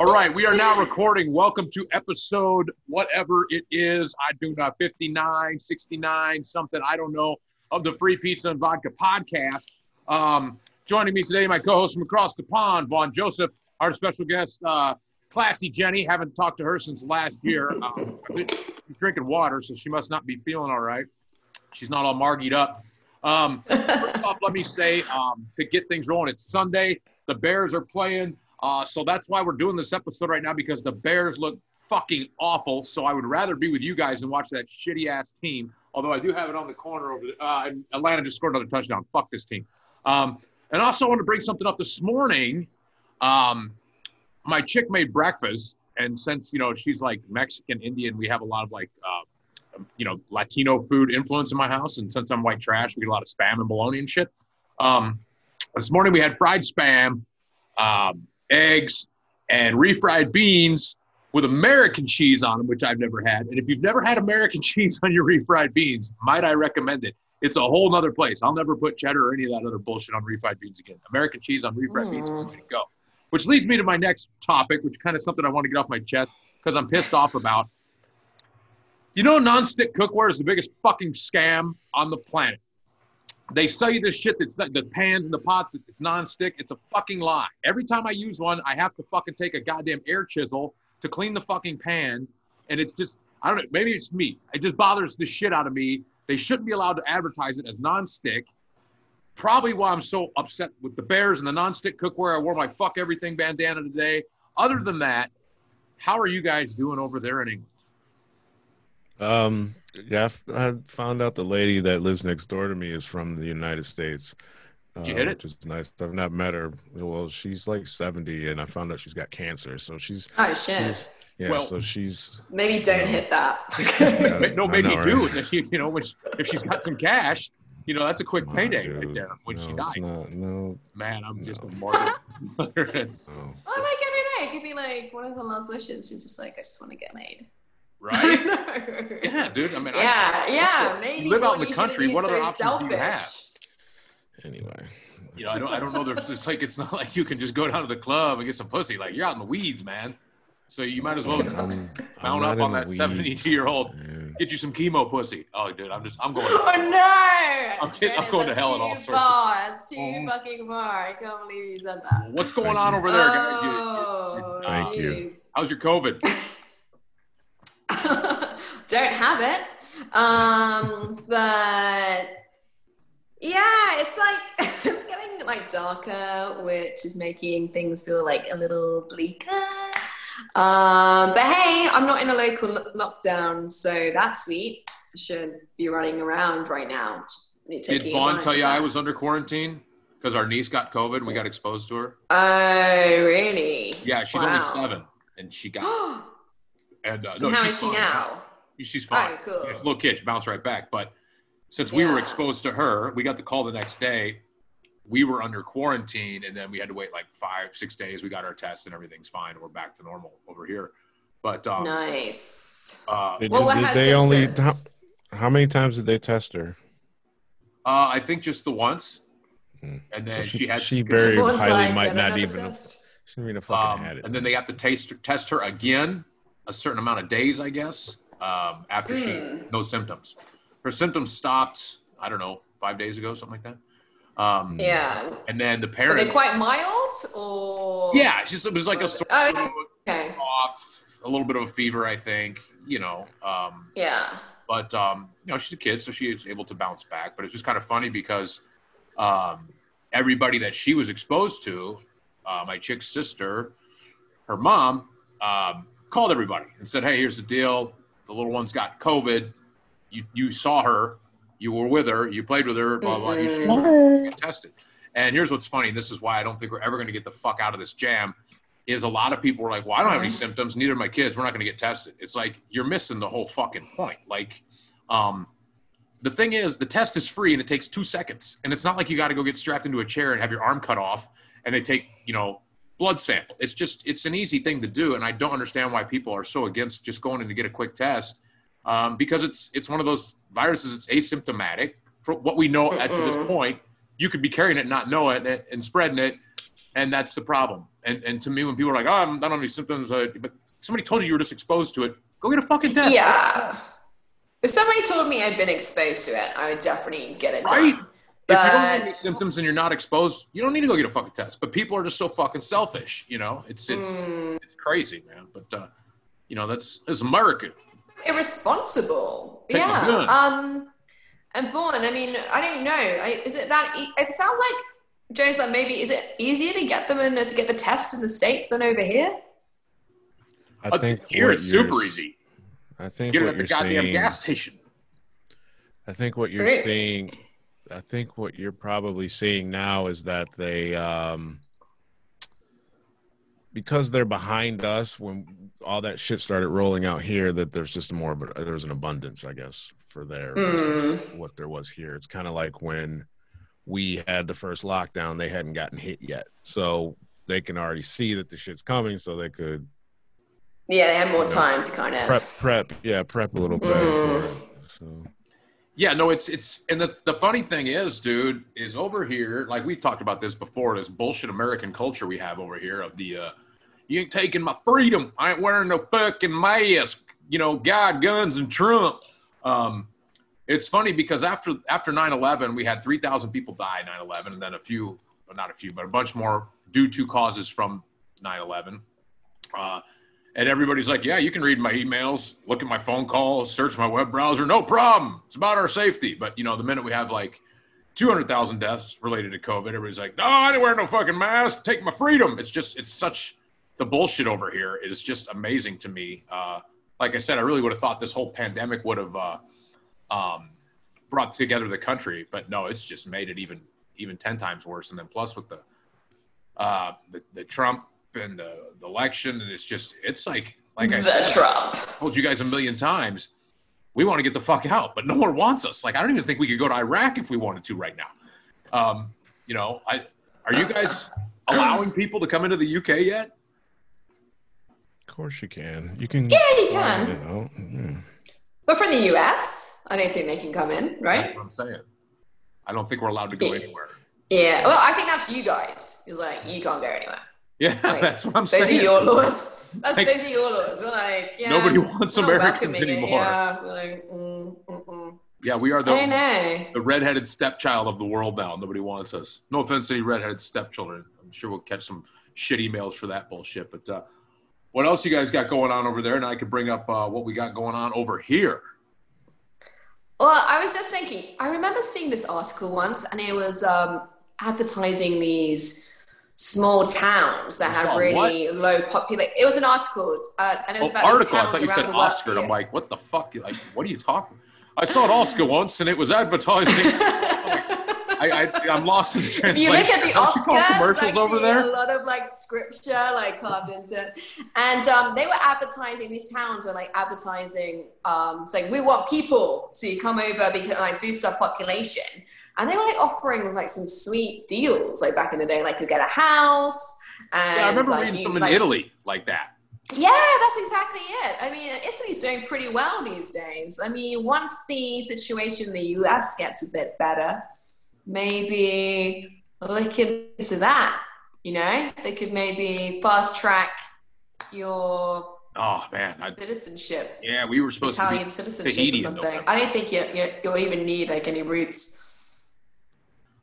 All right, we are now recording. Welcome to episode whatever it is. I do not 59, 69, something, I don't know, of the Free Pizza and Vodka podcast. Um, joining me today, my co host from across the pond, Vaughn Joseph, our special guest, uh, Classy Jenny. Haven't talked to her since last year. Um, she's drinking water, so she must not be feeling all right. She's not all margied up. Um, first off, let me say um, to get things rolling, it's Sunday. The Bears are playing. Uh, so that's why we're doing this episode right now because the Bears look fucking awful. So I would rather be with you guys and watch that shitty ass team. Although I do have it on the corner over the, uh, Atlanta just scored another touchdown. Fuck this team. Um, and also I want to bring something up this morning. Um, my chick made breakfast, and since you know she's like Mexican Indian, we have a lot of like uh, you know Latino food influence in my house. And since I'm white trash, we get a lot of spam and bologna and shit. Um, this morning we had fried spam. Um, eggs, and refried beans with American cheese on them, which I've never had. And if you've never had American cheese on your refried beans, might I recommend it? It's a whole nother place. I'll never put cheddar or any of that other bullshit on refried beans again. American cheese on refried mm. beans is the way to go. Which leads me to my next topic, which kind of something I want to get off my chest because I'm pissed off about. You know, nonstick cookware is the biggest fucking scam on the planet. They sell you this shit that's the pans and the pots. It's non-stick. It's a fucking lie. Every time I use one, I have to fucking take a goddamn air chisel to clean the fucking pan, and it's just I don't know. Maybe it's me. It just bothers the shit out of me. They shouldn't be allowed to advertise it as non-stick. Probably why I'm so upset with the Bears and the non-stick cookware. I wore my fuck everything bandana today. Other than that, how are you guys doing over there in England? Um, yeah, I found out the lady that lives next door to me is from the United States. Did you hit uh, it? Which is nice. I've not met her. Well, she's like seventy, and I found out she's got cancer. So she's oh shit. yeah, well, so she's maybe don't hit that. yeah, no, maybe know, do. Right? If she, you know, when she, if she's got some cash, you know, that's a quick payday right there when no, she dies. Not, no, man, I'm no. just a martyr. no. Oh, like every day, it could be like one of the last wishes. She's just like, I just want to get laid right? yeah, dude. I mean, yeah, I, yeah. Maybe you live out in the country. What other options selfish. do you have? Anyway, you know, I don't, I don't know. There's, it's like it's not like you can just go down to the club and get some pussy. Like you're out in the weeds, man. So you might as well I'm, mount I'm up on that 72 year old. Get you some chemo pussy. Oh, dude, I'm just, I'm going. Oh no! I'm, kidding, I'm going to hell in all sorts. Far. That's too oh. fucking far. I can't believe you said that. What's going on over there, guys? You, you, you, oh, Thank you. How's your COVID? don't have it. Um, but yeah, it's like it's getting like darker, which is making things feel like a little bleaker. Um, but hey, I'm not in a local lockdown, so that's sweet. I should be running around right now. Did Vaughn tell you I was under quarantine? Because our niece got COVID and we got exposed to her. Oh, really? Yeah, she's wow. only seven, and she got And uh, no, how is she now? She's fine. Oh, cool. Yeah, little kid, she bounced right back. But since we were exposed to her, we got the call the next day. We were under quarantine, and then we had to wait like five, six days. We got our test, and everything's fine. We're back to normal over here. But um, nice. Uh, did, well, did they only? How, how, many times did they test her? Uh, I think just the once, hmm. and then so she, she, had. She very highly might not even. Have, she didn't even fucking um, had it. And then they have to taste test her again a certain amount of days, I guess, um, after mm. she hmm. no symptoms. Her symptoms stopped. I don't know, five days ago, something like that. Um, yeah. And then the parents. Are they quite mild, or? Yeah, it's just it was like a sort oh, okay. off, a little bit of a fever, I think. You know. Um, yeah. But um, you know, she's a kid, so she is able to bounce back. But it's just kind of funny because um, everybody that she was exposed to, uh, my chick's sister, her mom, um, called everybody and said, "Hey, here's the deal. The little one's got COVID. You you saw her. You were with her. You played with her. Blah blah. You should mm-hmm. get tested." And here's what's funny. This is why I don't think we're ever going to get the fuck out of this jam. Is a lot of people are like, "Well, I don't have any symptoms. Neither of my kids. We're not going to get tested." It's like you're missing the whole fucking point. Like, um, the thing is, the test is free and it takes two seconds. And it's not like you got to go get strapped into a chair and have your arm cut off and they take, you know, blood sample. It's just it's an easy thing to do, and I don't understand why people are so against just going in to get a quick test um, because it's it's one of those viruses. It's asymptomatic. For what we know at this point, you could be carrying it, not know it, and, spreading it, and that's the problem. and and to me, when people are like, "Oh, I'm not on any symptoms," uh, but somebody told you you were just exposed to it, go get a fucking test. Yeah. If somebody told me I'd been exposed to it, I would definitely get it Right. done. If you don't have any symptoms and you're not exposed, you don't need to go get a fucking test. But people are just so fucking selfish, you know. It's it's Mm, it's crazy, man. But uh, you know, that's it's American. irresponsible. Take yeah. Um, and Vaughn, I mean, I don't know. I, is it that? E- it sounds like Joe's like maybe is it easier to get them and to get the tests in the states than over here? I Uh, think here it's super easy. I think Get it at the you're goddamn seeing, gas station. I think what you're Great. seeing, I think what you're probably seeing now is that they, um, because they're behind us when all that shit started rolling out here, that there's just more, but there's an abundance, I guess, for there Mm. what there was here. It's kind of like when we had the first lockdown, they hadn't gotten hit yet, so they can already see that the shit's coming, so they could Yeah, they had more time to kind of. prep, prep, yeah, prep a little better Mm. So. Yeah, no, it's it's and the the funny thing is, dude, is over here, like we've talked about this before, this bullshit American culture we have over here of the uh you ain't taking my freedom. I ain't wearing no fucking mask, you know, God, guns, and Trump. Um it's funny because after after 9-11, we had 3,000 people die 9-11, and then a few, well, not a few, but a bunch more due to causes from 9-11. Uh, and everybody's like, yeah, you can read my emails, look at my phone calls, search my web browser, no problem. It's about our safety. But, you know, the minute we have like 200,000 deaths related to COVID, everybody's like, no, I didn't wear no fucking mask. Take my freedom. It's just, it's such, the bullshit over here is just amazing to me. Uh, like I said, I really would have thought this whole pandemic would have uh, um, brought together the country, but no, it's just made it even, even 10 times worse. And then plus with the, uh, the, the Trump and the, the election, and it's just, it's like, like I the said, Trump. told you guys a million times, we want to get the fuck out, but no one wants us. Like I don't even think we could go to Iraq if we wanted to right now. Um, you know, I are you guys allowing people to come into the UK yet? Of course you can. You can. Yeah, you You can. know, yeah. But from the US, I don't think they can come in, That's right? what I'm saying. I don't think we're allowed to go Yeah. anywhere. Yeah. Well, I think that's you guys. It's like you can't go anywhere. Yeah, Right. that's what I'm Those saying. are your laws. That's Like- those are your laws. We're like, yeah. Nobody wants Americans welcoming it. anymore. Yeah. We're like, mm, mm, mm. Yeah, we are I the know. the redheaded stepchild of the world now. Nobody wants us. No offense to any redheaded stepchildren. I'm sure we'll catch some shit emails for that bullshit. But uh, what else you guys got going on over there? And I could bring up uh, what we got going on over here. Well, I was just thinking, I remember seeing this article once, and it was um, advertising these small towns that had Oh, really low population. It was an article, uh, and it was Oh, about article. I thought you said. Oscar. I'm like, what the fuck? Like, what are you talking? I saw an Oscar once, and it was advertising. I, I, I'm lost in the if translation. you look at the Oscar, commercials over there. a lot of like scripture like carved into. And um, they were advertising, these towns were like advertising, um, saying, we want people to come over because like boost our population. And they were like offering like some sweet deals like back in the day, like you get a house. And, Yeah, I remember like, reading you- some in like- Italy like that. yeah, that's exactly it. I mean, Italy's doing pretty well these days. I mean, once the situation in the US gets a bit better, maybe look into that. You know, they could maybe fast track your Oh man, I, citizenship, yeah, we were supposed Italian to citizenship Tahiti or something. I don't think you, you you even need like any roots.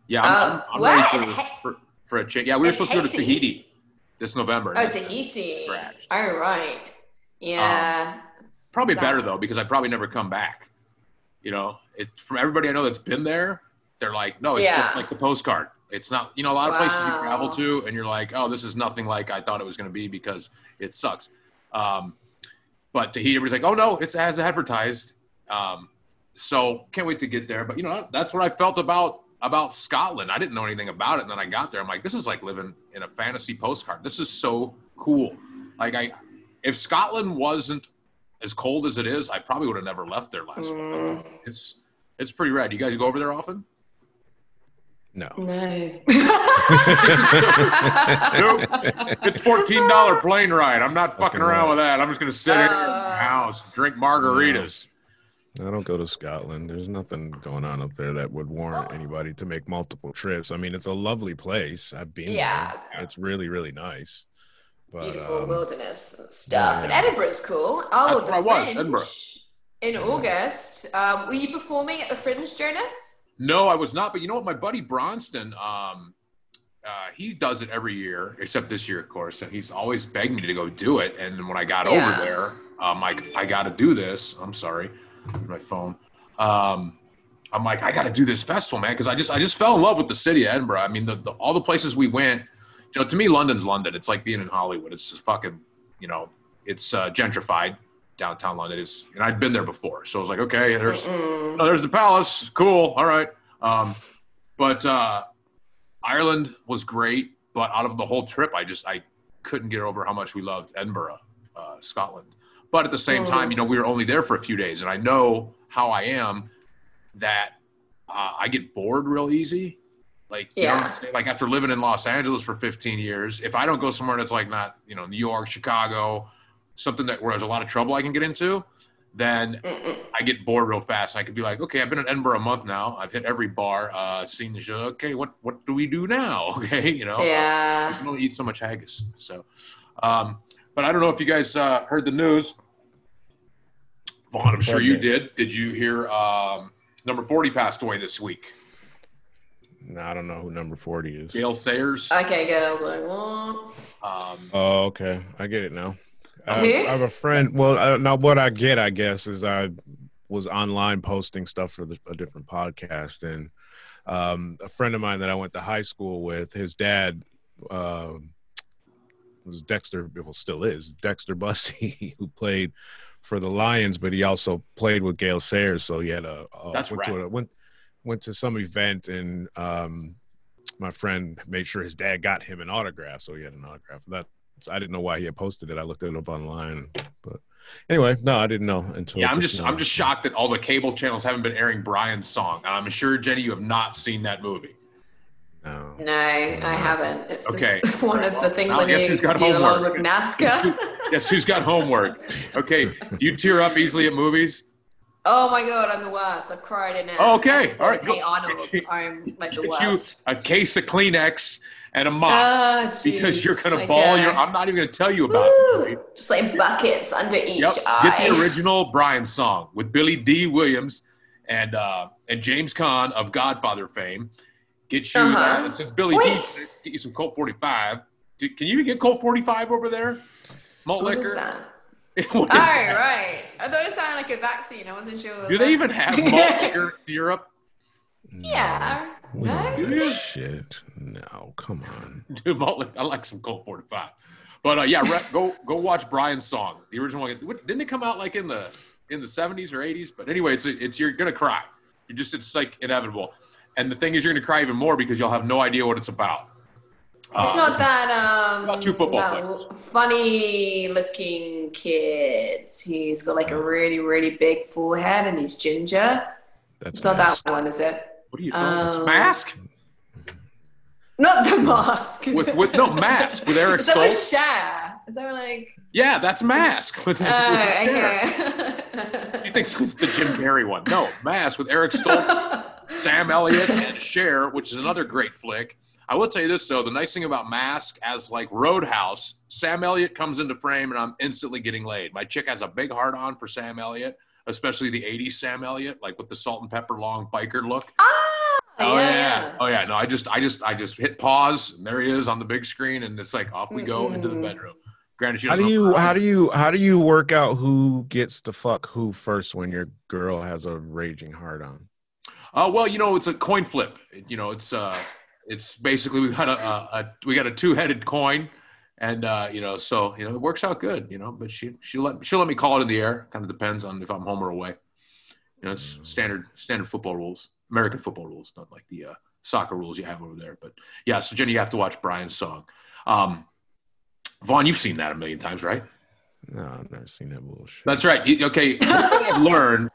Yeah, I'm, Uh, I'm, ready for, for, for a change. Yeah, we were supposed to go to Tahiti this November. Oh, Tahiti. Crashed. Oh, right. Yeah. Probably Sad. better though because I probably never come back. You know, it from everybody I know that's been there, they're like, no, it's just like the postcard. It's not, you know, a lot of places you travel to, and you're like, oh, this is nothing like I thought it was going to be because it sucks. Um, but Tahiti, everybody's like, oh no, it's as advertised. Um, so can't wait to get there. But you know, that's what I felt about about Scotland. I didn't know anything about it, and then I got there. I'm like, this is like living in a fantasy postcard. This is so cool. Like I, if Scotland wasn't as cold as it is, I probably would have never left there last fall. Mm, It's it's pretty rad. You guys go over there often? No. no. Nope. It's fourteen dollar plane ride. I'm not fucking Fucking around right. with that. I'm just gonna sit here in the Uh. house, drink margaritas. I don't go to Scotland. There's nothing going on up there that would warrant anybody to make multiple trips. I mean, it's a lovely place. I've been Yeah. there. It's really, really nice. But, beautiful um, wilderness stuff. And yeah. Edinburgh's cool. Oh, That's the where I was, Edinburgh. in August. Um, were you performing at the Fringe, Jonas? No, I was not. But you know what? My buddy Bronston, um, uh, he does it every year, except this year, of course. And he's always begged me to go do it. And when I got Yeah. over there, I'm like, I got to do this. I'm sorry, my phone. Um, I'm like, I got to do this festival, man, because I just, I just fell in love with the city of Edinburgh. I mean, the, the all the places we went. You know, to me, London's London. It's like being in Hollywood. It's just fucking, you know, it's uh, gentrified downtown London. Is and I'd been there before, so I was like, okay, there's oh, there's the palace. Cool. All right. Um, but uh, Ireland was great. But out of the whole trip, I just I couldn't get over how much we loved Edinburgh, uh, Scotland. But at the same time, you know, we were only there for a few days, and I know how I am that uh, I get bored real easy. Like, you know Yeah. like after living in Los Angeles for 15 years, if I don't go somewhere that's like not, you know, New York, Chicago, something that where there's a lot of trouble I can get into, then Mm-mm. I get bored real fast. I could be like, okay, I've been in Edinburgh a month now. I've hit every bar, uh, seen the show. Okay, what what do we do now? Okay, you know, Yeah. I don't eat so much haggis. So, um, but I don't know if you guys uh, heard the news. Vaughn, I'm sure you did. Did you hear um, number 40 passed away this week? No, I don't know who number 40 is. Gale Sayers. Okay, good. I was like, what? Um, Oh, okay. I get it now. I, Who? I have a friend. Well, I, now what I get, I guess, is I was online posting stuff for the, a different podcast, and um, a friend of mine that I went to high school with, his dad uh, was Dexter. Well, still is Dexter Bussey, who played for the Lions, but he also played with Gale Sayers. So he had a, a That's went to a, went went to some event and um, my friend made sure his dad got him an autograph, so he had an autograph. That I didn't know why he had posted it. I looked it up online, but anyway, no, I didn't know until. yeah, I'm just now. I'm just shocked that all the cable channels haven't been airing Brian's song. I'm sure Jenny, you have not seen that movie. No. No, I haven't. It's Okay. just one of the things Now I need to got do along homework? with NASCAR. Guess who's got homework? Okay, do you tear up easily at movies? oh my god, I'm the worst. I've cried in it. Oh, okay. All right, Hey go- Arnold, I'm like the Get you worst. a case of Kleenex and a mop Ah, because you're gonna Like, bawl uh, your. I'm not even gonna tell you about it. woo. Just like buckets under each Yep. eye. Get the original Brian song with Billy Dee Williams and uh, and James Caan of Godfather fame. Get you Uh-huh. that. Since Billy Dee. Wait. Get you some Colt 45. Do- Can you even get Colt 45 over there? Malt What is liquor. that? What Oh, that? right. I thought it sounded like a vaccine. I wasn't sure. What Do they that. even have malt liquor in Europe? Yeah. We don't No? give a Yeah. shit. No, come on. Dude, malt liquor. I like some Colt 45. But uh, yeah, Rhett, go go watch Brian's song, the original one. Didn't it come out like in the in the 70s or 80s? But anyway, it's it's you're gonna cry. You're just it's like inevitable. And the thing is, you're gonna cry even more because you'll have no idea what it's about. It's Uh, not that um About two football that players. funny looking kid. He's got like a really, really big forehead and he's ginger. That's It's not that one, is it? What are you talking Um, Mask Not the mask. with with no mask with Eric Is that with Stoltz. Cher? Is that like Yeah, that's Mask. With, Oh, with Cher. okay. You think it's the Jim Carrey one? No, Mask with Eric Stoltz. Sam Elliott and Cher, which is another great flick. I will tell you this though, the nice thing about Mask as like Roadhouse, Sam Elliott comes into frame and I'm instantly getting laid. My chick has a big heart on for Sam Elliott, especially the 80s Sam Elliott, like with the salt and pepper long biker look. ah, Oh yeah, yeah. yeah. Oh yeah. No, I just I just I just hit pause and there he is on the big screen and it's like off we go into the bedroom. Granted, she How do you her how do you how do you work out who gets to fuck who first when your girl has a raging heart on? Uh, well, you know, it's a coin flip. You know, it's uh, it's basically we got a, a, a we got a two headed coin, and uh, you know, so you know, it works out good. You know, but she she let she'll let me call it in the air. Kind of depends on if I'm home or away. You know, it's standard standard football rules, American football rules, not like the uh, soccer rules you have over there. But yeah, so Jenny, you have to watch Brian's song. Um, Vaughn, you've seen that a million times, right? No, I've never seen that bullshit. That's right. You- Okay, one thing I've learned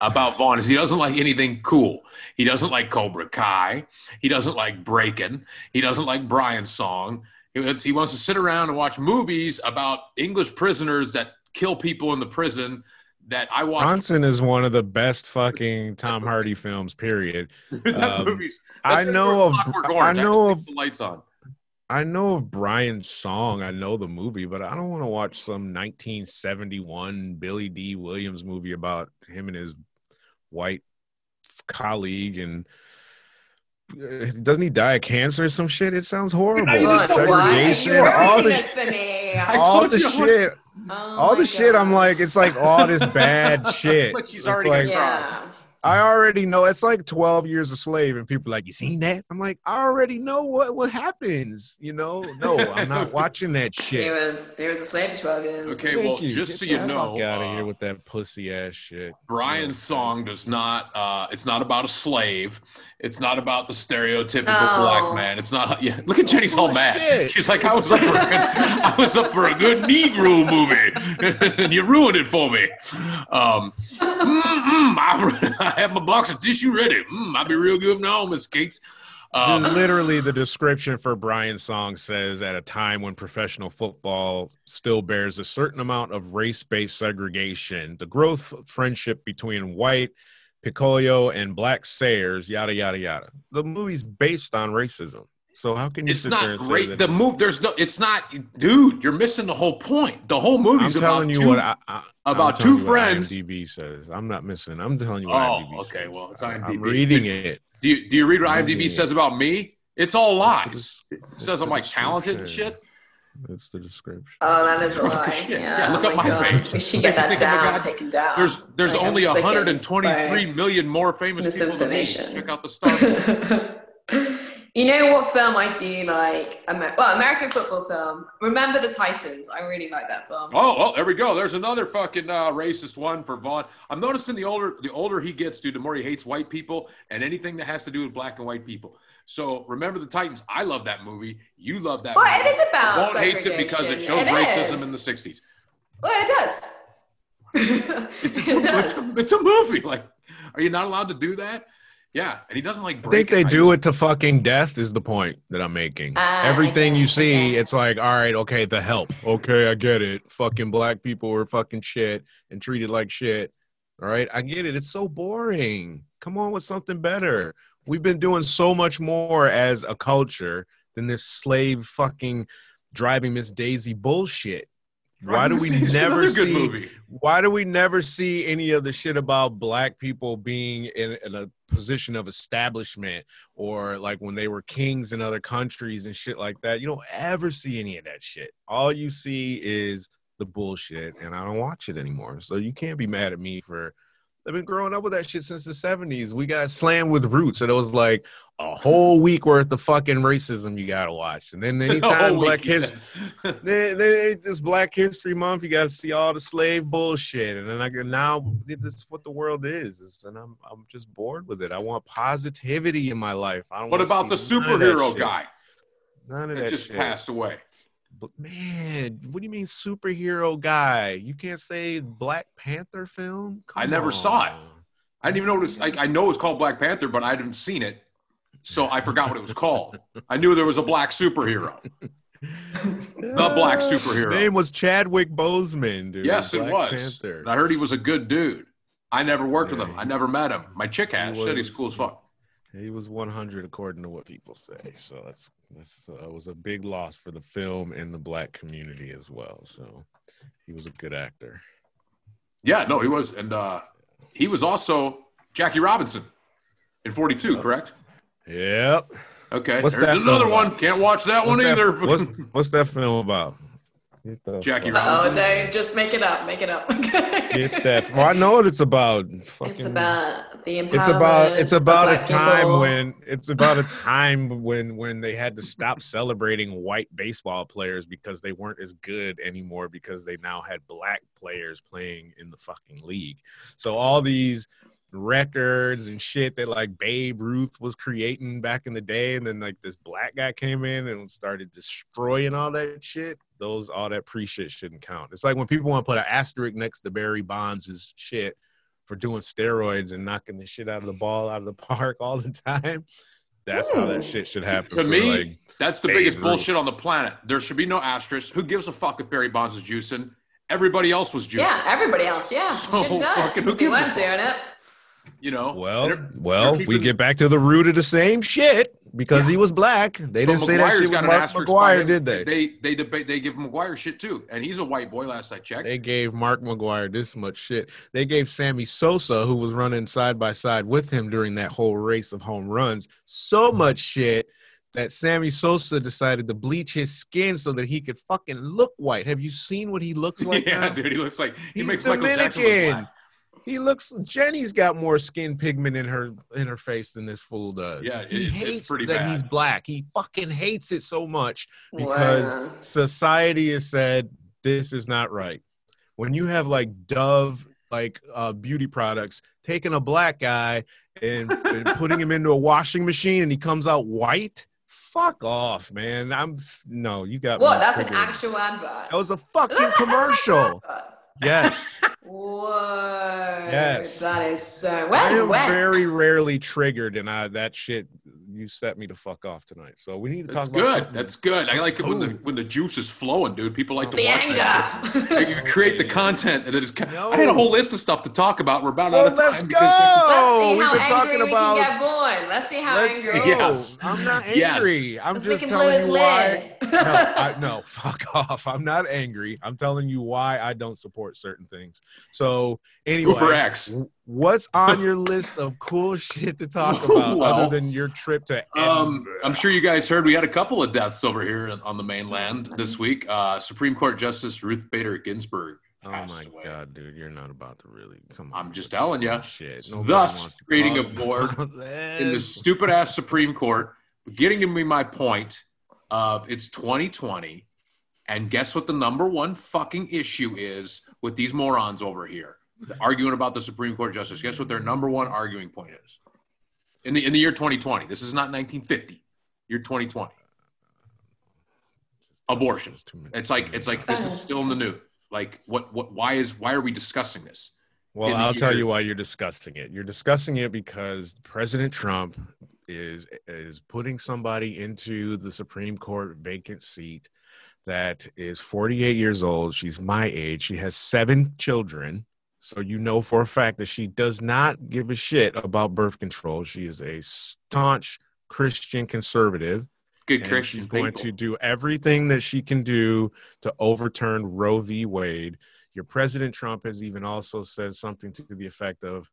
about Vaughn is he doesn't like anything cool. He doesn't like Cobra Kai. He doesn't like Breaking. He doesn't like Brian's song. He wants, he wants to sit around and watch movies about English prisoners that kill people in the prison. That I watch. Bronson is one of the best fucking Tom Hardy films. Period. that um, movies. I know of I know of the lights on. I know of Brian's song. I know the movie, but I don't want to watch some 1971 Billy Dee Williams movie about him and his white colleague and uh, doesn't he die of cancer or some shit? It sounds horrible. What? Segregation, all the sh- for me. I all the shit, Oh all my the shit. I'm like, it's like all this bad shit. But she's It's already like, Yeah. I already know it's like 12 years a slave, and people are like, you seen that? I'm like, I already know what what happens. You know, no, I'm not watching that shit. He shit. was he was a slave for twelve years. Okay, Thank well, you. just Get so you know, fuck out of uh, here with that pussy ass shit. Brian's song does not. Uh, it's not about a slave. It's not about the stereotypical Oh. black man. It's not. Yeah, look at Jenny's all mad. Bullshit. She's like, I was up for. A good, I was up for a good Negro movie, and you ruined it for me. Um, mm-mm, I, I have my box of tissue ready. Mm, I'd be real good now, Miss Gates. Um, Literally, the description for Brian's song says at a time when professional football still bears a certain amount of race based segregation, the growth of friendship between white, Piccolo, and black Sayers, yada, yada, yada. The movie's based on racism. So, how can you it's sit there not great. The move. There's no. It's not, dude. You're missing the whole point. The whole I'm movie's telling about you two- what I, I, about I'm two what friends. IMDb says. I'm not missing. I'm telling you what Oh, IMDb okay, says. well, it's IMDb. I'm reading it. Do you, do you read what IMDb says about me? It's all lies. It says I'm like talented and shit. That's the description. Oh, that is a lie. Yeah, Yeah, look oh up my my God. page. We should get that think, my down, taken down. There's there's Like, only 123 million more famous This people than me. Check out the star. you know what film I do like? Amer- well, American football film. Remember the Titans. I really like that film. Oh, oh, there we go. There's another fucking uh, racist one for Vaughn. I'm noticing the older the older he gets, dude, the more he hates white people and anything that has to do with black and white people. So remember the Titans. I love that movie. You love that. Well, movie. it is about Vaughn hates it because it shows. It racism is. in the 60s. Well, it does. It's, it a, does. it's, a, it's a movie. Like, are you not allowed to do that? Yeah, and he doesn't like. I think they I do just- it to fucking death is the point that I'm making. Ah, Everything you see, okay. it's like, all right, okay, the help. Okay, I get it. Fucking black people were fucking shit and treated like shit. All right, I get it. It's so boring. Come on with something better. We've been doing so much more as a culture than this slave fucking driving Miss Daisy bullshit. Why do we never see movie? why do we never see any of the shit about black people being in, in a position of establishment or like when they were kings in other countries and shit like that you don't ever see any of that shit all you see is the bullshit and i don't watch it anymore so you can't be mad at me for i've been growing up with that shit since the 70s we got slammed with roots and it was like a whole week worth of fucking racism you gotta watch and then The anytime black history said. they, they, this Black History Month, you got to see all the slave bullshit, and then I can now this is what the world is, and I'm I'm just bored with it. I want positivity in my life. I don't. What about the see none of that superhero shit. guy None of that that just shit. passed away? But man, what do you mean superhero guy? You can't say Black Panther film. I Come never saw it. I didn't even know it was. Like, I know it was called Black Panther, but I hadn't seen it, so I forgot what it was called. I knew there was a black superhero. The black superhero. Name was Chadwick Boseman, dude. yes, it was. I heard he was a good dude. I never worked with him. I never met him. My chick has. He Said he's cool as fuck. He was 100 according to what people say. So that's that's uh, was a big loss for the film and the black community as well. So he was a good actor. Yeah, no, he was, and uh, he was also Jackie Robinson in 42. Yep. Correct? Yep. Okay. What's There's that another one. about? Can't watch that one that- either. what's, what's that film about? Get the Jackie fuck- Oh, Robinson. don't just make it up. Make it up. Get that. Well, I know what it's about. Fucking, It's about the empowerment. it's about it's of about a time people. when it's about a time when when they had to stop celebrating white baseball players because they weren't as good anymore because they now had black players playing in the fucking league. So all these records and shit that like Babe Ruth was creating back in the day and then like this black guy came in and started destroying all that shit those all that pre shit shouldn't count it's like when people want to put an asterisk next to Barry Bonds' shit for doing steroids and knocking the shit out of the ball out of the park all the time. That's how that shit should happen. To for, me, like, That's the Babe biggest Ruth. bullshit on the planet. There should be no asterisk. Who gives a fuck if Barry Bonds is juicing? Everybody else was juicing. Yeah, everybody else. Yeah, So should have done fucking who it. They gives weren't fuck? doing it. You know. Well, They're- well, they're we get back to the root of the same shit because Yeah. he was black. They didn't say that McGwire's shit got an Mark McGwire, did they? They they debate. They give McGwire shit too, and he's a white boy. Last I checked. They gave Mark McGwire this much shit. They gave Sammy Sosa, who was running side by side with him during that whole race of home runs, so mm-hmm. much shit that Sammy Sosa decided to bleach his skin so that he could fucking look white. Have you seen what he looks like yeah, now? dude, he looks like he He's makes Michael Jackson Dominican. He looks. Jenny's got more skin pigment in her in her face than this fool does. Yeah, it- he it's- it's hates pretty that bad. he's black. He fucking hates it so much because Wow. society has said this is not right. When you have like Dove, like uh, beauty products, taking a black guy and, and putting him into a washing machine and he comes out white, fuck off, man. I'm no, you got What? me That's an actual advert. That was a fucking an commercial. Yes, Whoa. Yes. That is so. Well, I am when? very rarely triggered, and I, that shit you set me to fuck off tonight. So we need to That's talk about good. something- That's good. I like it when the when the juice is flowing, dude. People like to the watch that anger. shit. You create the content that is. No. I had a whole list of stuff to talk about. We're about out of time. let's because- go. Let's see We've how been angry talking we about. can get born. Let's see how Let's angry. go. Yes. I'm not Yes. angry. I'm Let's just make him blow telling you why. no, I, no, fuck off. I'm not angry. I'm telling you why I don't support certain things. So anyway, Uber X. w- what's on your list of cool shit to talk about Well, other than your trip to? Um, I'm sure you guys heard we had a couple of deaths over here on the mainland this week. Uh, Supreme Court Justice Ruth Bader Ginsburg Oh my away. god, dude, you're not about to really come on. I'm just telling you. Shit. Thus, wants to creating a board in the stupid ass Supreme Court, getting to me my point of it's 2020, and guess what the number one fucking issue is with these morons over here arguing about the Supreme Court justice? Guess what their number one arguing point is in the in the year 2020? This is not 1950. Year 2020. Abortion. Just too many- It's like it's like this is uh-huh. still in the news. Like what what why is why are we discussing this? Well, I'll tell you why you're discussing it. You're discussing it because President Trump is is putting somebody into the Supreme Court vacant seat that is 48 years old. She's my age. She has seven children. So you know for a fact that she does not give a shit about birth control. She is a staunch Christian conservative Good Christian she's going people. to do everything that she can do to overturn Roe v. Wade. Your President Trump has even also said something to the effect of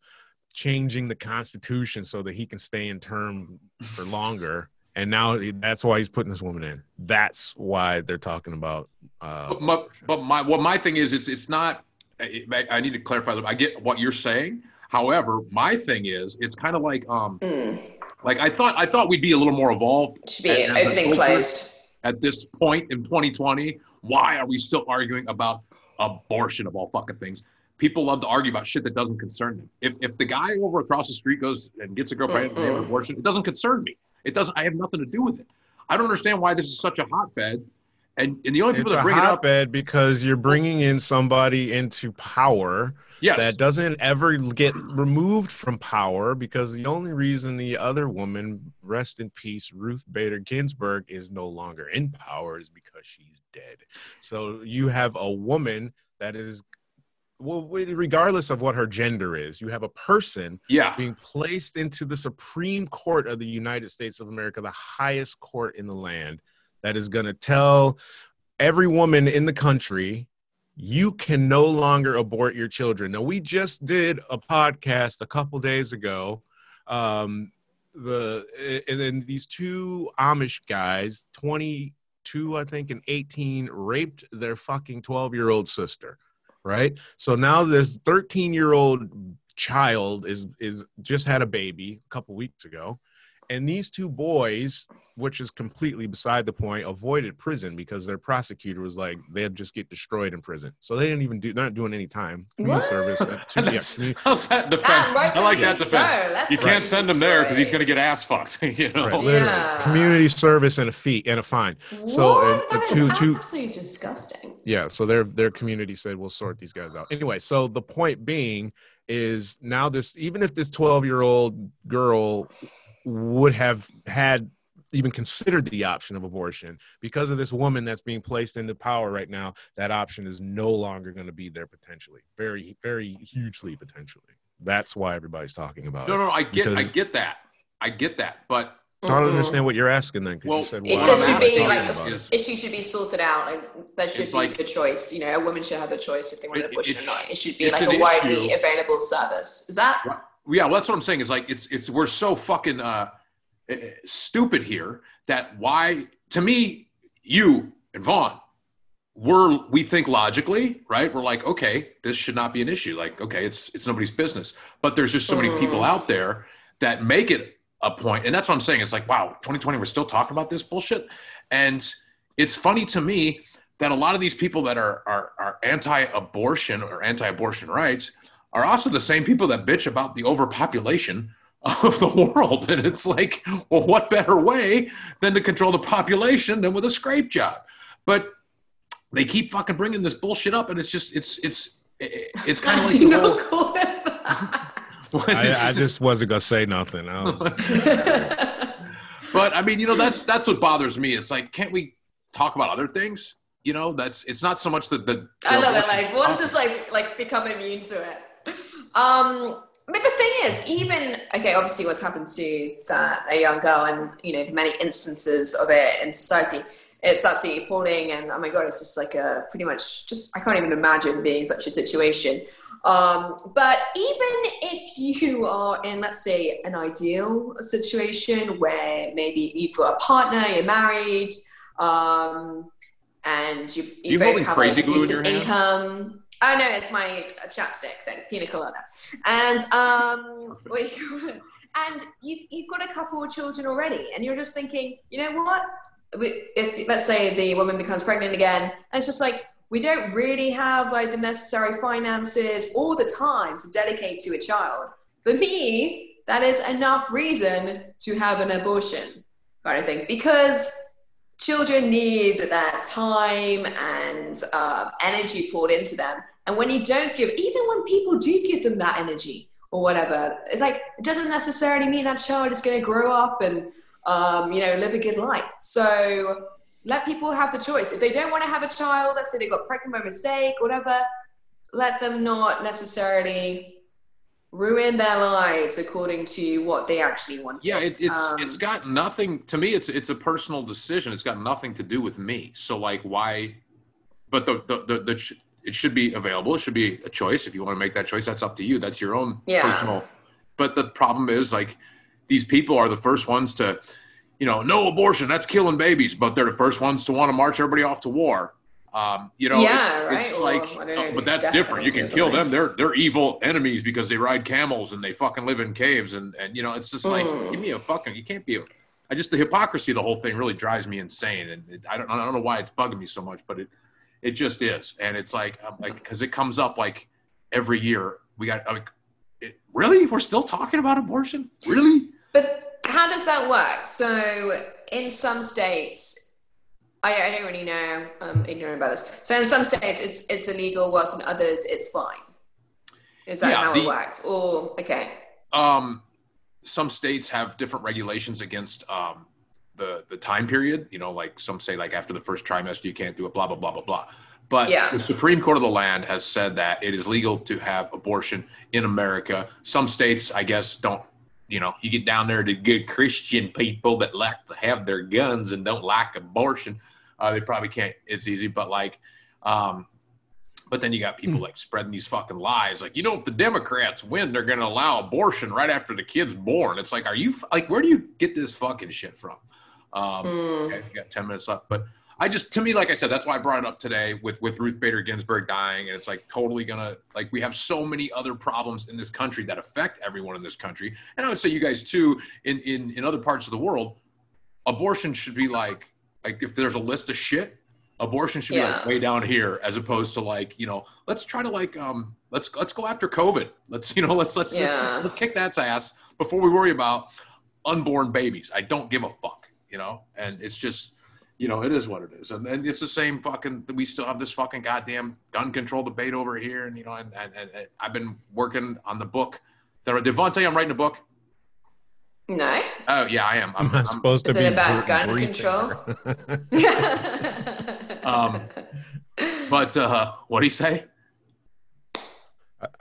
changing the Constitution so that he can stay in term for longer. And now that's why he's putting this woman in. That's why they're talking about. Uh, But my, but my what my thing is, it's it's not. I, I need to clarify. that. I get what you're saying. However, my thing is, it's kind of like um Mm. like I thought I thought we'd be a little more evolved Should be and opening closed. at this point in 2020. Why are we still arguing about abortion of all fucking things? People love to argue about shit that doesn't concern them. If if the guy over across the street goes and gets a girl pregnant and they have an abortion, it doesn't concern me. It doesn't. I have nothing to do with it. I don't understand why this is such a hotbed. And and the only people it's that bring it up, hotbed because you're bringing in somebody into power yes, that doesn't ever get removed from power because the only reason the other woman, rest in peace, Ruth Bader Ginsburg, is no longer in power is because she's dead. So you have a woman that is, well, regardless of what her gender is, you have a person yeah, being placed into the Supreme Court of the United States of America, the highest court in the land, that is going to tell every woman in the country you can no longer abort your children. Now, we just did a podcast a couple days ago. Um, the and then these two Amish guys, 22, I think, and 18, raped their fucking 12 year old sister. Right. So now this 13 year old child is is just had a baby a couple weeks ago and these two boys which is completely beside the point avoided prison because their prosecutor was like they'd just get destroyed in prison so they didn't even do they're not doing any time community What? service two- yeah, That's- how's that defense? Ah, I like that defense. so. You can't send him there because he's going to get ass fucked. You know. right, literally Yeah. community service and a fee and a fine So, What? uh, That two- is two- absolutely disgusting. Yeah, so their their community said we'll sort these guys out. Anyway, so the point being is now this even if this 12-year-old girl would have had even considered the option of abortion because of this woman that's being placed into power right now, that option is no longer going to be there potentially. Very very hugely potentially. That's why everybody's talking about No, it. no, no. I get, I get that. I get that. But So I don't understand what you're asking then. 'cause Well, you said It, What should be like is- the issue should be sorted out. Like there should be like- the choice. You know, a woman should have the choice if they want It- an abortion it- or not. It should be like a widely issue. available service. Is that? Yeah, well, that's what I'm saying. Is like it's it's we're so fucking uh, uh, stupid here that why to me you and Vaughn we're we think logically right we're like okay this should not be an issue like okay it's it's nobody's business but there's just so many people Mm. out there that make it a point. point and that's what i'm saying it's like wow 2020 we're still talking about this bullshit and it's funny to me that a lot of these people that are are, are anti-abortion or anti-abortion rights are also the same people that bitch about the overpopulation of the world and it's like well what better way than to control the population than with a scrape job but they keep fucking bringing this bullshit up and it's just it's it's it's kind of like Do not whole- call. I, I just wasn't gonna say nothing. I but I mean, you know, that's that's what bothers me. It's like, can't we talk about other things? You know, that's it's not so much that the. I love it. Like one's just like like become immune to it. Um, but the thing is, even okay, obviously, what's happened to that a young girl, and you know, the many instances of it in society, it's absolutely appalling. And oh my god, it's just like a pretty much just I can't even imagine being in such a situation. Um, but even if you are in, let's say, an ideal situation where maybe you've got a partner, you're married, um, and you, you, you both have a decent income. Oh no, it's my chapstick thing, pina colada. And um, what do you call it? and you've you've got a couple of children already, and you're just thinking, you know what? If let's say the woman becomes pregnant again, and it's just like we don't really have like the necessary finances or the time to dedicate to a child. For me, that is enough reason to have an abortion, kind of thing, because children need that time and uh, energy poured into them. And when you don't give, even when people do give them that energy or whatever, it's like it doesn't necessarily mean that child is going to grow up and um, you know live a good life. So let people have the choice. If they don't want to have a child, let's say they got pregnant by mistake, whatever, let them not necessarily ruin their lives according to what they actually want. Yeah, it, it's Um, it's got nothing to me. It's it's a personal decision. It's got nothing to do with me. So like, why? But the the the, the it should be available. It should be a choice. If you want to make that choice, that's up to you. That's your own Yeah. personal. But the problem is like, these people are the first ones to, you know, no abortion. That's killing babies. But they're the first ones to want to march everybody off to war. Um, you know, Yeah, it's, right. it's like, I don't know, oh, but that's different. You can kill them. They're they're evil enemies because they ride camels and they fucking live in caves and and you know, it's just like, Mm. give me a fucking. You can't be. A, I just the hypocrisy of the whole thing really drives me insane, and it, I don't I don't know why it's bugging me so much, but it it just is, and it's like I'm like because it comes up like every year. We got like, it, really, we're still talking about abortion, really? But how does that work? So in some states, I, I don't really know. I'm ignorant about this. So in some states, it's it's illegal, whilst in others, it's fine. Is that Yeah, how the- it works? Or okay, Um, some states have different regulations against um, the the time period. You know, like some say like after the first trimester you can't do it. Blah blah blah blah blah. But Yeah. the Supreme Court of the land has said that it is legal to have abortion in America. Some states, I guess, don't. You know, you get down there to good Christian people that like to have their guns and don't like abortion. Uh, they probably can't. It's easy, but like, um, but then you got people like spreading these fucking lies. Like, you know, if the Democrats win, they're going to allow abortion right after the kid's born. It's like, are you like, where do you get this fucking shit from? Um, Mm. okay, got 10 minutes left, but I just, to me, like I said, that's why I brought it up today with, with Ruth Bader Ginsburg dying. And it's like totally gonna, like, we have so many other problems in this country that affect everyone in this country. And I would say you guys too, in, in, in other parts of the world, abortion should be like, like if there's a list of shit, abortion should be like way down here as opposed to like you know let's try to like um let's let's go after covid. Let's you know let's let's Yeah. let's, let's kick that ass before we worry about unborn babies. I don't give a fuck you know? And it's just you know it is what it is. And, and it's the same fucking we still have this fucking goddamn gun control debate over here and you know and and, and, and i've been working on the book. That devontae i'm writing a book no. oh yeah i am i'm, I'm I'm supposed to Is be it about gun control? her. Um, but uh what do you say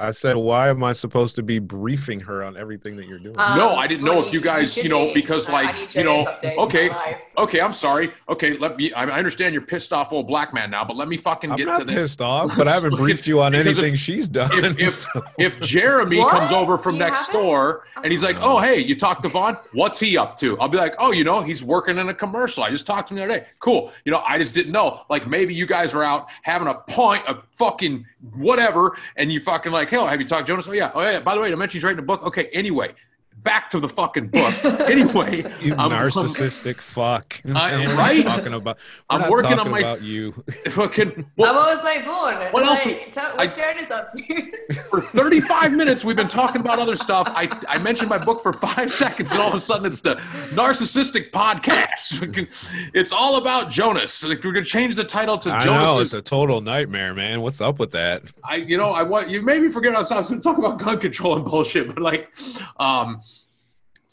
I said, why am I supposed to be briefing her on everything that you're doing? Um, no, I didn't know if you you- guys, you you know, be. because I- I like, need you know, Jonas updates in okay, okay, I'm sorry. Okay, let me. I I understand you're pissed off, old black man now, but let me fucking I'm get not to this. pissed off, but I haven't briefed you on Because if- anything she's done. if- if- so- If Jeremy What? comes over from You next haven't? door and he's like, Oh. "Oh, hey, you talked to Vaughn? What's he up to?" I'll be like, "Oh, you know, he's working in a commercial. I just talked to him the other day. Cool. You know, I just didn't know. Like maybe you guys are out having a pint of fucking whatever, and you fucking like, hell, have you talked to Jonas? Oh yeah. Oh yeah. By the way, I mentioned he's writing a book. Okay. Anyway, back to the fucking book. anyway, you I'm- I'm- narcissistic fuck. I- And right? Talking about, we're I'm not working on talking my- about you. fucking. I'm Well, always like, Vaughn, What else- like, tell, what's Jonas up to? for 35 minutes we've been talking about other stuff. I, I mentioned my book for five seconds, and all of a sudden it's the narcissistic podcast. It's all about Jonas. Like, we're gonna change the title to Jonas. I know it's a total nightmare, man. What's up with that? I, you know, I want you maybe forget I was, I was gonna talk about gun control and bullshit, but like, um,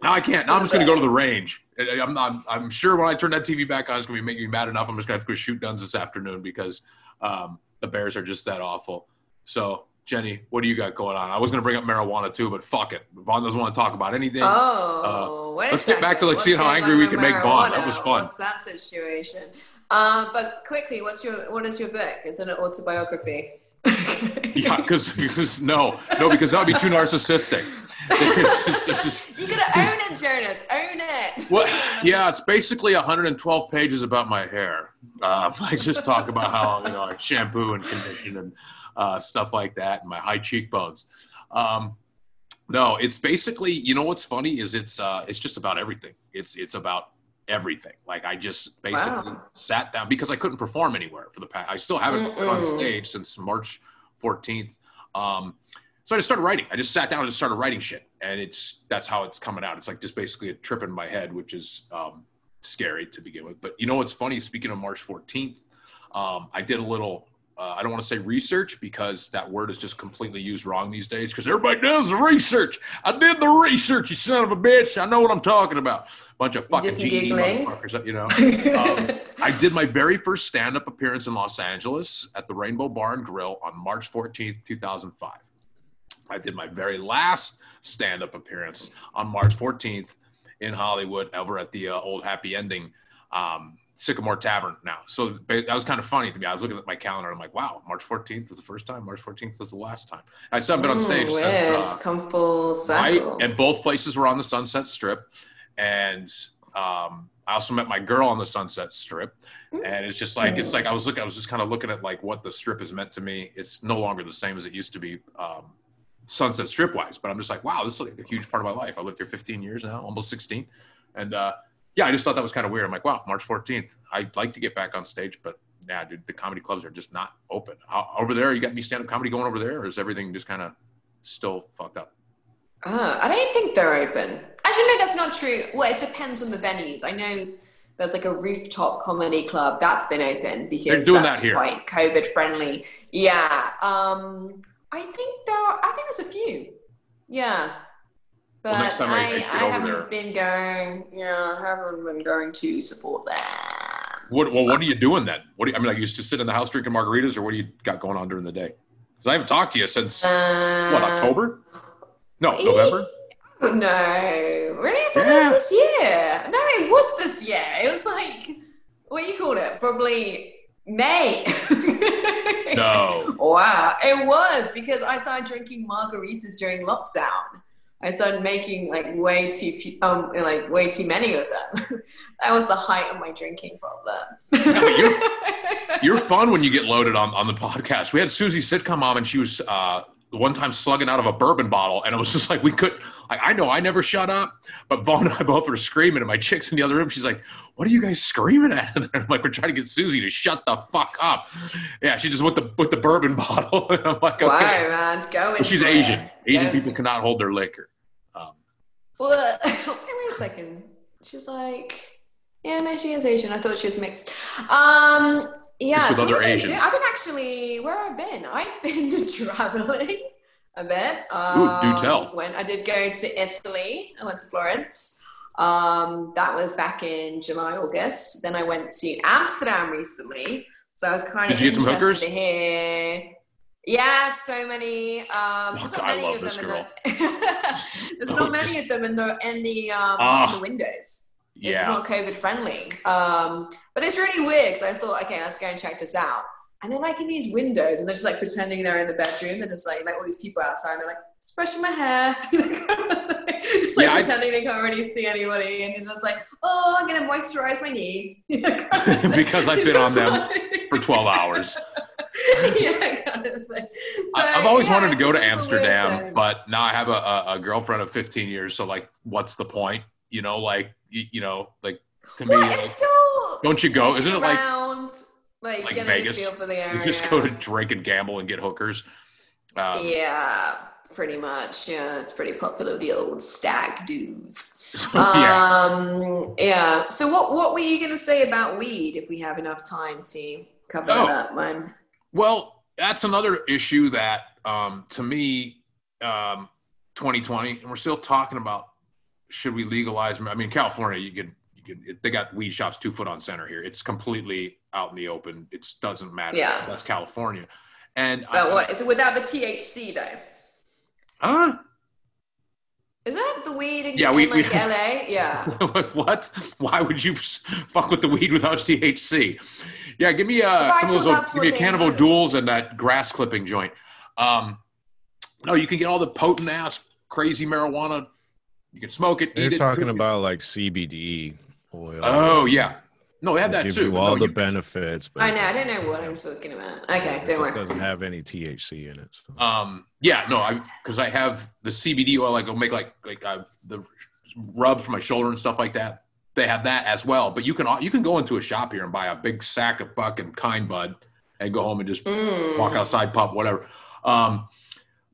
now I can't. Now I'm just gonna go to the range. I'm, I'm, I'm sure when I turn that TV back on, it's gonna be making me mad enough. I'm just gonna have to go shoot guns this afternoon because um, the Bears are just that awful. So, Jenny, what do you got going on? I was gonna bring up marijuana too, but fuck it. Vaughn doesn't want to talk about anything. Oh, wait Uh, let's get back to, like, What's seeing how angry we can make Vaughn. That was fun. What's that situation? Uh, but quickly, what's your what is your book? Is it an autobiography? Yeah, because no, no, because that would be too narcissistic. It's just- it's just- you gotta own it, Jonas. Own it. Well, yeah, it's basically 112 pages about my hair. Um, I just talk about how you know I shampoo and condition and uh, stuff like that, and my high cheekbones. Um, no, it's basically you know what's funny is it's uh, it's just about everything. It's it's about everything. Like I just basically Wow. sat down because I couldn't perform anywhere for the past. I still haven't been on stage since March 14th. Um, so I just started writing. I just sat down and just started writing shit, and it's that's how it's coming out. It's like just basically a trip in my head, which is um, scary to begin with. But you know what's funny? Speaking of March 14th, um, I did a little. Uh, I don't want to say research because that word is just completely used wrong these days. Because everybody does the research. I did the research, you son of a bitch. I know what I'm talking about. Bunch of fucking Just GE motherfuckers, you know. Um, I did my very first stand-up appearance in Los Angeles at the Rainbow Bar and Grill on March 14th, 2005. I did my very last stand-up appearance on March 14th in Hollywood over at the uh, old Happy Ending um, Sycamore Tavern now. So ba- that was kind of funny to me. I was looking at my calendar. I'm like, wow, March 14th was the first time. March 14th was the last time. I still haven't been on stage Ooh, since. weird. uh, Come full right? circle. And both places were on the Sunset Strip, and um, I also met my girl on the Sunset Strip. And it's just like it's like I was looking, I was just kind of looking at like what the strip has meant to me. It's no longer the same as it used to be, um, Sunset Strip wise. But I'm just like, wow, this is like a huge part of my life. I lived here 15 years now, almost 16, and uh, yeah, I just thought that was kind of weird. I'm like, wow, March 14th. I'd like to get back on stage, but yeah, dude, the comedy clubs are just not open. How, over there, you got any stand up comedy going over there, or is everything just kind of still fucked up? Ah, I don't think they're open. Actually, no, that's not true. Well, it depends on the venues. I know there's like a rooftop comedy club that's been open because They're doing that's that here. quite COVID friendly. Yeah. Um, I think there are, I think there's a few. Yeah. But Well, next time I- I I, get I, over haven't there- been going, yeah, I haven't been going to support them. What well, what are you doing then? What do you, I mean, like you used to sit in the house drinking margaritas, or what do you got going on during the day? Because I haven't talked to you since Uh, what October? No, November. No, really? I thought Yeah. it was this year. No, it was this year. It was like, what you called it? Probably May. No. Wow, it was because I started drinking margaritas during lockdown. I started making like way too few, um, like way too many of them. that was the height of my drinking problem. but You're fun when you get loaded on on the podcast. We had Susie sitcom mom, and she was uh, one time slugging out of a bourbon bottle, and it was just like we could. Like I know I never shut up, but Vaughn and I both were screaming, and my chick's in the other room. She's like, "What are you guys screaming at?" And I'm like, "We're trying to get Susie to shut the fuck up." Yeah, she just with the with the bourbon bottle, and I'm like, wow, "Okay." man, going. She's for it. Asian. Asian Go people cannot hold their liquor. Um, Well, wait a second. She's like, yeah, no, she is Asian. I thought she was mixed. Um, yeah. With so other I've been Asians. I've been actually where I've been. I've been traveling a bit. Ooh, Um, do tell. When I did go to Italy, I went to Florence. Um, that was back in July, August. Then I went to Amsterdam recently. So I was kind Did of you get some interested hookers? to hear. Yeah, so many. Um, there's not many love of them in the. there's Oh, not many of them in the in the um, Ah. in the windows. It's not COVID friendly. Um, but it's really weird because I thought, okay, let's go and check this out. And they're like in these windows, and they're just like pretending they're in the bedroom. They're just like like all these people outside. And they're like just brushing my hair. just like Yeah, I- pretending they can't really see anybody, and just like, oh, I'm gonna moisturize my knee Because I've been on them like- For 12 hours. yeah, kind of thing. So, I- I've always yeah, wanted to go to bit of a weird Amsterdam, but now I have a, a, a girlfriend of 15 years. So, like, what's the point? You know, like, you, know, like to me, Well, like, still don't you go? Isn't it like like, like Vegas? a feel for the area? you just go to drink and gamble and get hookers? Um, yeah, pretty much. Yeah, it's pretty popular. The old stag dudes. so, yeah. Um, yeah. So, what what were you gonna say about weed? If we have enough time to cover Oh. that up, man. Well, that's another issue that, um, to me, um, 2020, and we're still talking about should we legalize? I mean, California, you can, you can, they got weed shops two foot on center here. It's completely out in the open. It doesn't matter. Yeah. That's California. And But I, what is it without the THC though? huh? Is that the weed in, Yeah, we- in like we- LA? Yeah. what? Why would you fuck with the weed without THC? Yeah, give me uh, some of those. uh, Give me a Cannibal. Duels and that grass clipping joint. Um, no, you can get all the potent ass crazy marijuana. You can smoke it, They're eat it. talking it. about like CBD oil. Oh yeah, no, they have that gives too. you all no, the you- benefits, but I know. I don't know what I'm talking about. Okay, don't just worry. doesn't have any THC in it. So. Um, yeah, no, I because I have the CBD oil. I'll make like like uh, the rub for my shoulder and stuff like that. They have that as well. But you can you can go into a shop here and buy a big sack of fucking kind bud and go home and just Mm. walk outside, pop, whatever. Um,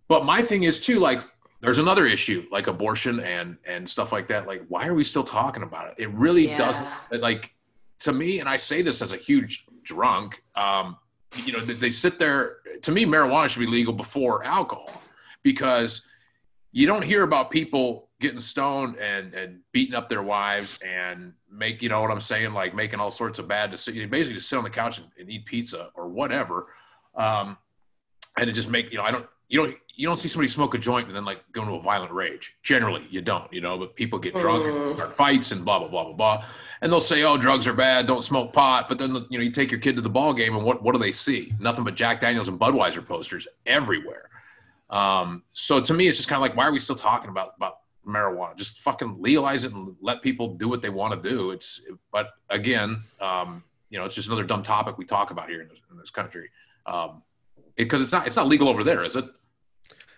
but my thing is too, like, there's another issue like abortion and and stuff like that. Like, why are we still talking about it? It really Yeah. doesn't. Like, to me, and I say this as a huge drunk. Um, you know, they, they sit there. To me, marijuana should be legal before alcohol because you don't hear about people getting stoned and and beating up their wives and make you know what I'm saying, like making all sorts of bad decisions. Basically, just sit on the couch and, and eat pizza or whatever, um, and it just make you know I don't you don't you don't see somebody smoke a joint and then like go into a violent rage. Generally, you don't, you know. But people get drunk and Mm. start fights and blah blah blah blah blah, and they'll say, "Oh, drugs are bad. Don't smoke pot." But then you know you take your kid to the ball game and what what do they see? Nothing but Jack Daniels and Budweiser posters everywhere. Um, so to me, it's just kind of like, why are we still talking about about marijuana? Just fucking legalize it and let people do what they want to do. It's, but again, um, you know, it's just another dumb topic we talk about here in this, in this country. Um, because it's not it's not legal over there, is it?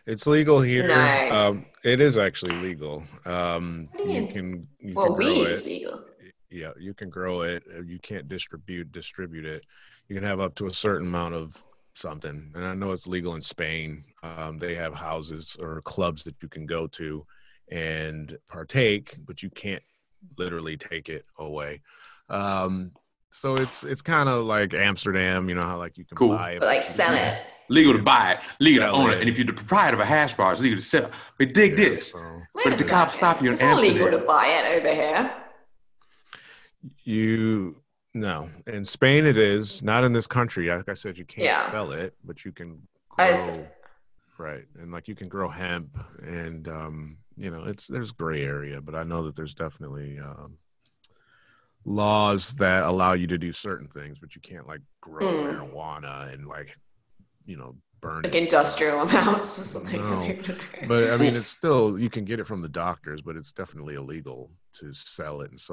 It's legal here. No. Um, it is actually legal. Um, What do you you can you Well, can grow weed it. is legal. yeah, you can grow it. Uh, You can't distribute distribute it. You can have up to a certain amount of something. And I know it's legal in Spain. Um, they have houses or clubs that you can go to and partake, but you can't literally take it away. Um, so it's it's kind of like Amsterdam, you know how like you can Cool. buy it, like sell it. Legal to buy it, legal to own it. it, and if you're the proprietor of a hash bar, it's legal to sell. But dig Yeah, this, so But if the cops stop you in it's not legal Amsterdam- to buy it over here. you no in Spain it is not in this country. Like I said, you can't Yeah. sell it, but you can grow. see. Right, and like you can grow hemp, and um, you know it's there's gray area, but I know that there's definitely um, laws that allow you to do certain things, but you can't like grow Mm. marijuana and like you know burn Like it. industrial amounts or something. No. But I mean, it's still you can get it from the doctors, but it's definitely illegal to sell it and so